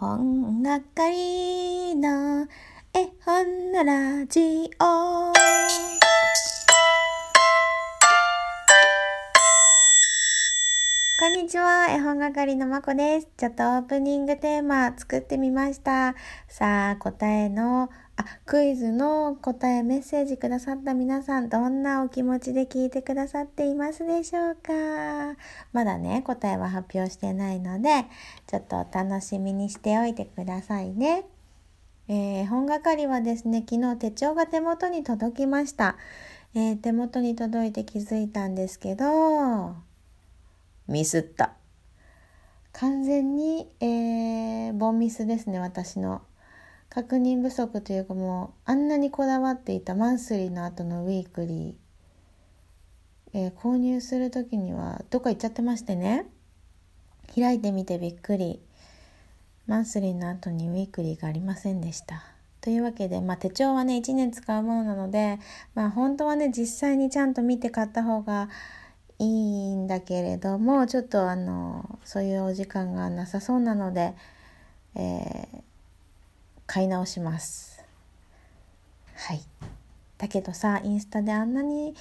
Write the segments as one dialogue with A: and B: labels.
A: 本係の絵本のラジオ。にちは、絵本係のまこです。ちょっとオープニングテーマ作ってみました。さあ、答えの、あ、クイズの答えメッセージくださった皆さん、どんなお気持ちで聞いてくださっていますでしょうか？まだね、答えは発表してないので、ちょっとお楽しみにしておいてくださいね。えー、本係はですね、昨日手帳が手元に届きました。えー、手元に届いて気づいたんですけど、ミスった。完全に、えー、ボンミスですね、私の。確認不足というかもう、あんなにこだわっていたマンスリーの後のウィークリー、えー、購入する時にはどっか行っちゃってましてね。開いてみてびっくり。マンスリーの後にウィークリーがありませんでした。というわけで、まあ、手帳はね、1年使うものなので、まあ、本当はね、実際にちゃんと見て買った方がいいんだけれどもちょっとあのそういうお時間がなさそうなので、えー、買い直します。はい。だけどさインスタであんなに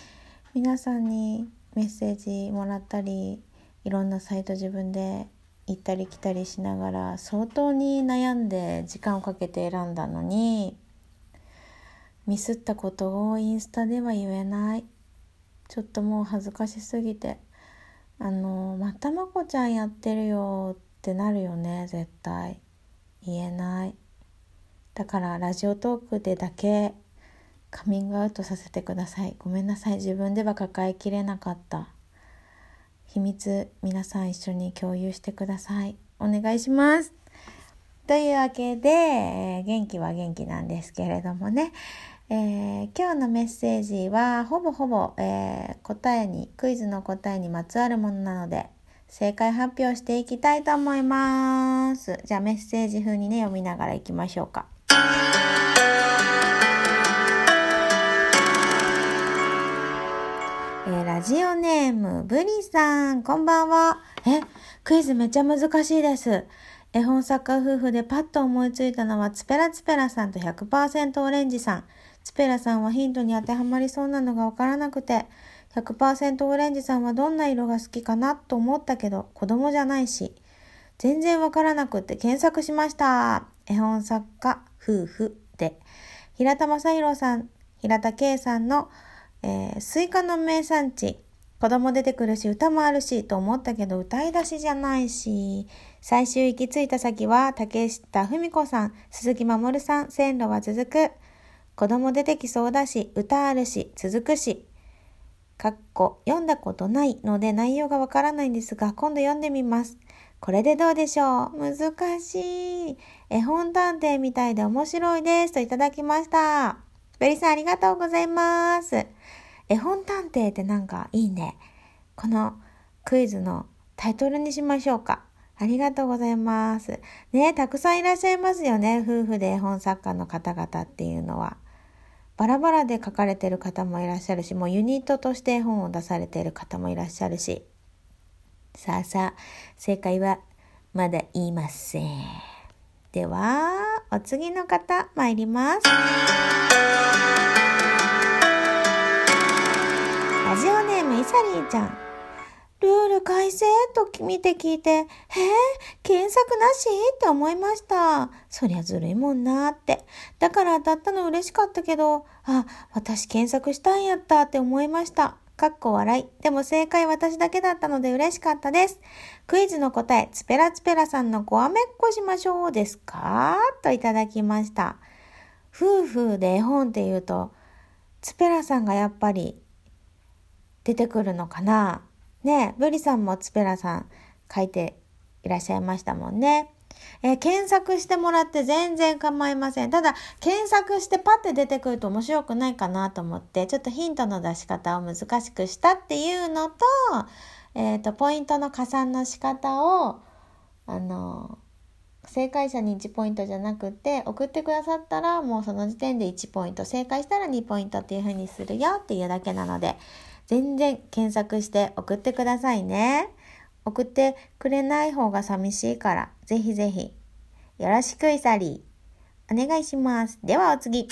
A: 皆さんにメッセージもらったりいろんなサイト自分で行ったり来たりしながら相当に悩んで時間をかけて選んだのにミスったことをインスタでは言えない。ちょっともう恥ずかしすぎてあのまたまこちゃんやってるよってなるよね絶対。言えない。だからラジオトークでだけカミングアウトさせてください。ごめんなさい。自分では抱えきれなかった。秘密皆さん一緒に共有してください。お願いします。というわけで、えー、元気は元気なんですけれどもね。えー、今日のメッセージはほぼほぼ、えー、答えにクイズの答えにまつわるものなので正解発表していきたいと思います。じゃあメッセージ風にね読みながらいきましょうか。えー、ラジオネームブリさんこんばんは。えクイズめっちゃ難しいです。絵本作家夫婦でパッと思いついたのはツペラツペラさんと100%オレンジさん。スペラさんはヒントに当てはまりそうなのがわからなくて、100%オレンジさんはどんな色が好きかなと思ったけど、子供じゃないし、全然わからなくて検索しました。絵本作家夫婦で、平田昌広さん、平田景さんの、えー、スイカの名産地、子供出てくるし歌もあるしと思ったけど歌い出しじゃないし、最終行き着いた先は竹下文子さん、鈴木まもるさん、線路は続く。子供出てきそうだし、歌あるし、続くし。かっこ、読んだことないので内容がわからないんですが、今度読んでみます。これでどうでしょう？難しい。絵本探偵みたいで面白いです。といただきました。ベリさんありがとうございます。絵本探偵ってなんかいいね。このクイズのタイトルにしましょうか。ありがとうございます。ねたくさんいらっしゃいますよね。夫婦で絵本作家の方々っていうのは。バラバラで書かれてる方もいらっしゃるし、もうユニットとして本を出されている方もいらっしゃるし。さあさあ、正解はまだ言いません。では、お次の方参ります。ラジオネームイサリーちゃん。ルール改正？と見て聞いて、へえ、検索なし？って思いました。そりゃずるいもんなーって。だから当たったの嬉しかったけど、あ、私検索したんやったって思いました。かっこ笑い。でも正解私だけだったので嬉しかったです。クイズの答え、ツペラツペラさんのごあめっこしましょうですか？といただきました。夫婦で絵本って言うと、ツペラさんがやっぱり出てくるのかな？ねブリさんもツペラさん書いていらっしゃいましたもんね。えー、検索してもらって全然構いません。ただ、検索してパッて出てくると面白くないかなと思って、ちょっとヒントの出し方を難しくしたっていうのと、えっ、ー、と、ポイントの加算の仕方を、あの、正解者に1ポイントじゃなくて、送ってくださったらもうその時点で1ポイント、正解したら2ポイントっていう風にするよっていうだけなので、全然検索して送ってくださいね。送ってくれない方が寂しいから、ぜひぜひよろしくいさり。お願いします。ではお次。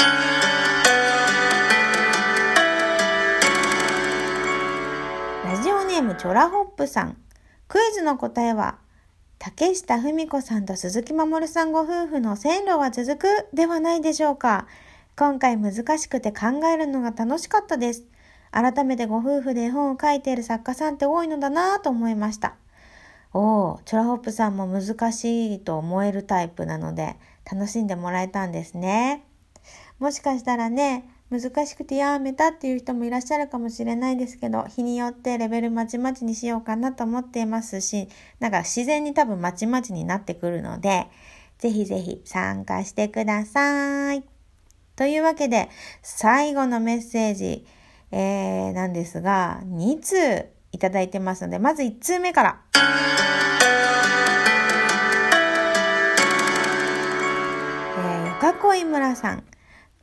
A: ラジオネームチョラホップさん。クイズの答えは、竹下文子さんと鈴木守さんご夫婦の線路は続くではないでしょうか。今回難しくて考えるのが楽しかったです。改めてご夫婦で絵本を書いている作家さんって多いのだなぁと思いました。おお、チョラホップさんも難しいと思えるタイプなので、楽しんでもらえたんですね。もしかしたらね、難しくてやめたっていう人もいらっしゃるかもしれないですけど、日によってレベルまちまちにしようかなと思っていますし、なんか自然に多分まちまちになってくるので、ぜひぜひ参加してください。というわけで、最後のメッセージ、えー、なんですが、2通いただいてますので、まず1通目から。えー、よかこい村さん。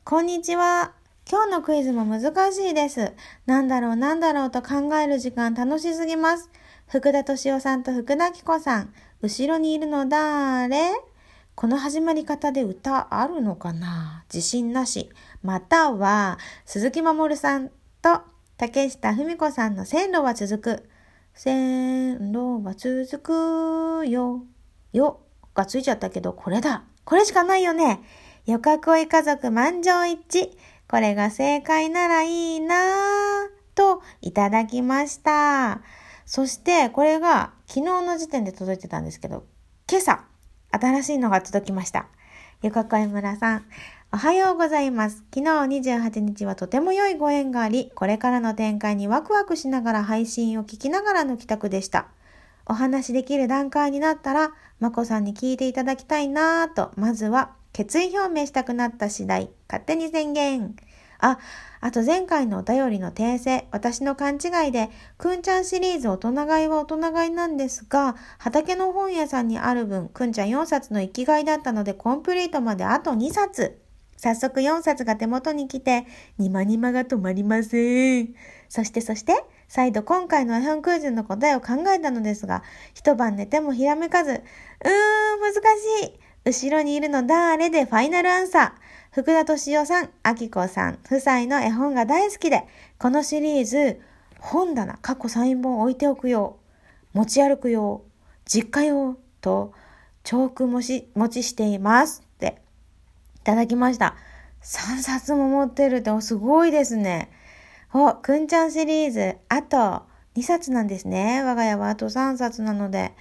A: こんにちは。今日のクイズも難しいです。なんだろうなんだろうと考える時間楽しすぎます。福田敏夫さんと福田紀子さん。後ろにいるのだれこの始まり方で歌あるのかな？自信なし。または、鈴木守さんと竹下文子さんの線路は続く。線路は続くよ。よがついちゃったけど、これだ。これしかないよね。よかこい家族満場一致。これが正解ならいいなぁ、といただきました。そして、これが昨日の時点で届いてたんですけど、今朝、新しいのが届きました。ゆかこい村さん、おはようございます。昨日28日はとても良いご縁があり、これからの展開にワクワクしながら配信を聞きながらの帰宅でした。お話しできる段階になったら、まこさんに聞いていただきたいなぁと、まずは決意表明したくなった次第、勝手に宣言。あ、あと前回のお便りの訂正、私の勘違いで、くんちゃんシリーズ大人買いは大人買いなんですが、畑の本屋さんにある分、くんちゃん4冊の生きがいだったので、コンプリートまであと2冊。早速4冊が手元に来て、にまにまが止まりません。そしてそして、再度今回の絵本クイズの答えを考えたのですが、一晩寝てもひらめかず、うーん、難しい。後ろにいるのだーれで？ファイナルアンサー。福田敏夫さん、あきこさん夫妻の絵本が大好きで、このシリーズ、本棚、過去サイン本置いておくよ。持ち歩くよ。実家よ。と、チョーク持ち、持ちしています。いただきました。3冊も持ってるってすごいですね。お、くんちゃんシリーズ、あと2冊なんですね。我が家はあと3冊なので。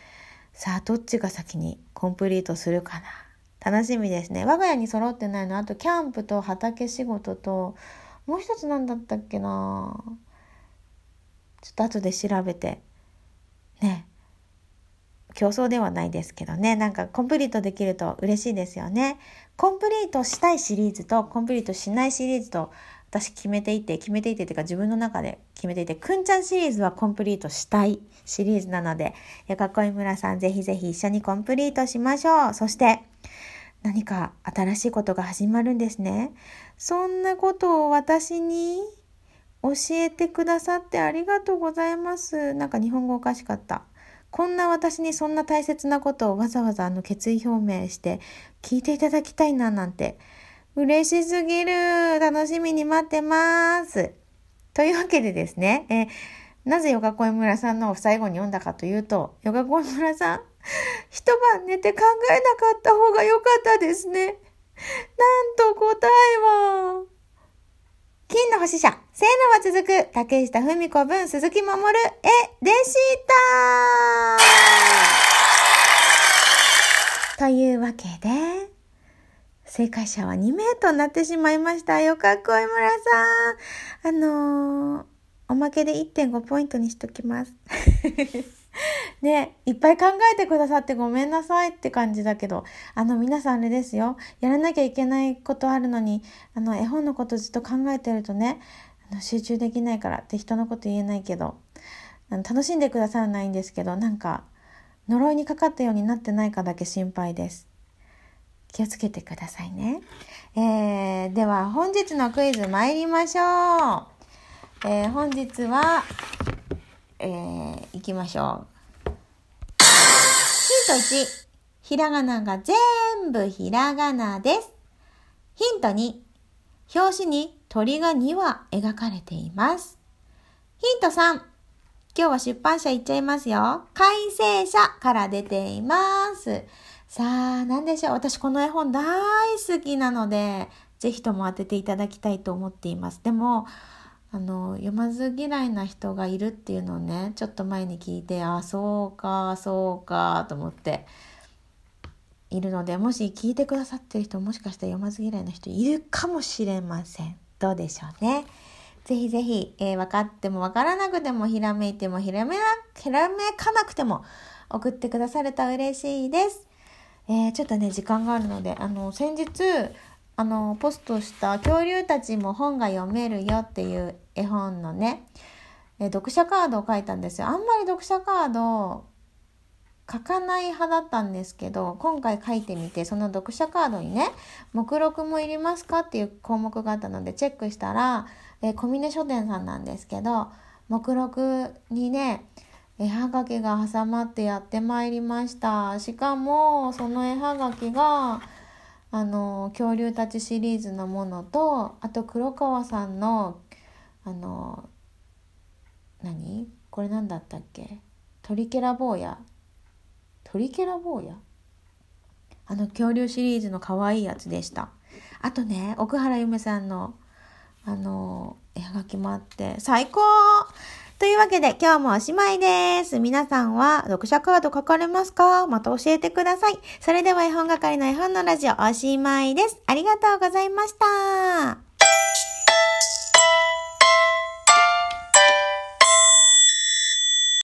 A: さあ、どっちが先にコンプリートするかな。楽しみですね。我が家に揃ってないの、あとキャンプと畑仕事と、もう一つ何だったっけなちょっと後で調べて、ね。競争ではないですけどね。なんかコンプリートできると嬉しいですよね。コンプリートしたいシリーズとコンプリートしないシリーズと私決めていて、決めていてっていうか自分の中で決めていて、くんちゃんシリーズはコンプリートしたいシリーズなので、やかこい村さんぜひぜひ一緒にコンプリートしましょう。そして、何か新しいことが始まるんですね。そんなことを私に教えてくださってありがとうございます。なんか日本語おかしかった。こんな私にそんな大切なことをわざわざあの決意表明して聞いていただきたいななんて嬉しすぎる。楽しみに待ってます。というわけでですね、えなぜヨガコイ村さんのを最後に読んだかというと、ヨガコイ村さん、一晩寝て考えなかった方が良かったですね。なんと答えは、金の星者、聖路は続く、竹下文子文鈴木守絵でした。というわけで、正解者は2名となってしまいました。よかっこい村さん。あのー、おまけで1.5ポイントにしときます。ねいっぱい考えてくださってごめんなさいって感じだけど、あの皆さんあれですよ。やらなきゃいけないことあるのに、あの絵本のことずっと考えてるとね、あの集中できないからって人のこと言えないけど、あの楽しんでくださらないんですけど、なんか呪いにかかったようになってないかだけ心配です。気をつけてくださいね。えー、では本日のクイズ参りましょう。えー、本日は、えー、いきましょう。ヒント1。ひらがなが全全部ひらがなです。ヒント2、表紙に鳥が2羽描かれています。ヒント3、今日は出版社行っちゃいますよ。改正者から出ています。さあ、何でしょう。私この絵本大好きなので、ぜひとも当てていただきたいと思っています。でも、あの、読まず嫌いな人がいるっていうのをね、ちょっと前に聞いて、あ、そうか、そうか、と思って、いるので、もし聞いてくださってる人、もしかしたら読まず嫌いな人いるかもしれません。どうでしょうね。ぜひぜひ、え分かっても分からなくても、ひらめいてもひらめな、ひらめかなくても、送ってくださると嬉しいです。えーちょっとね、時間があるので、あの、先日、あの、ポストした恐竜たちも本が読めるよっていう絵本のね、え読者カードを書いたんですよ。あんまり読者カード書かない派だったんですけど、今回書いてみて、その読者カードにね、目録もいりますかっていう項目があったのでチェックしたら、え小峰書店さんなんですけど、目録にね、絵はがきが挟まってやってまいりました。しかも、その絵はがきが、あの、恐竜たちシリーズのものと、あと黒川さんの、あの、何？これ何だったっけ？トリケラ坊や。トリケラ坊や？あの恐竜シリーズの可愛いやつでした。あとね、奥原ゆめさんの、あの、絵はがきもあって、最高！というわけで今日もおしまいです。皆さんは読者カード書かれますか？また教えてください。それでは絵本係の絵本のラジオおしまいです。ありがとうございました。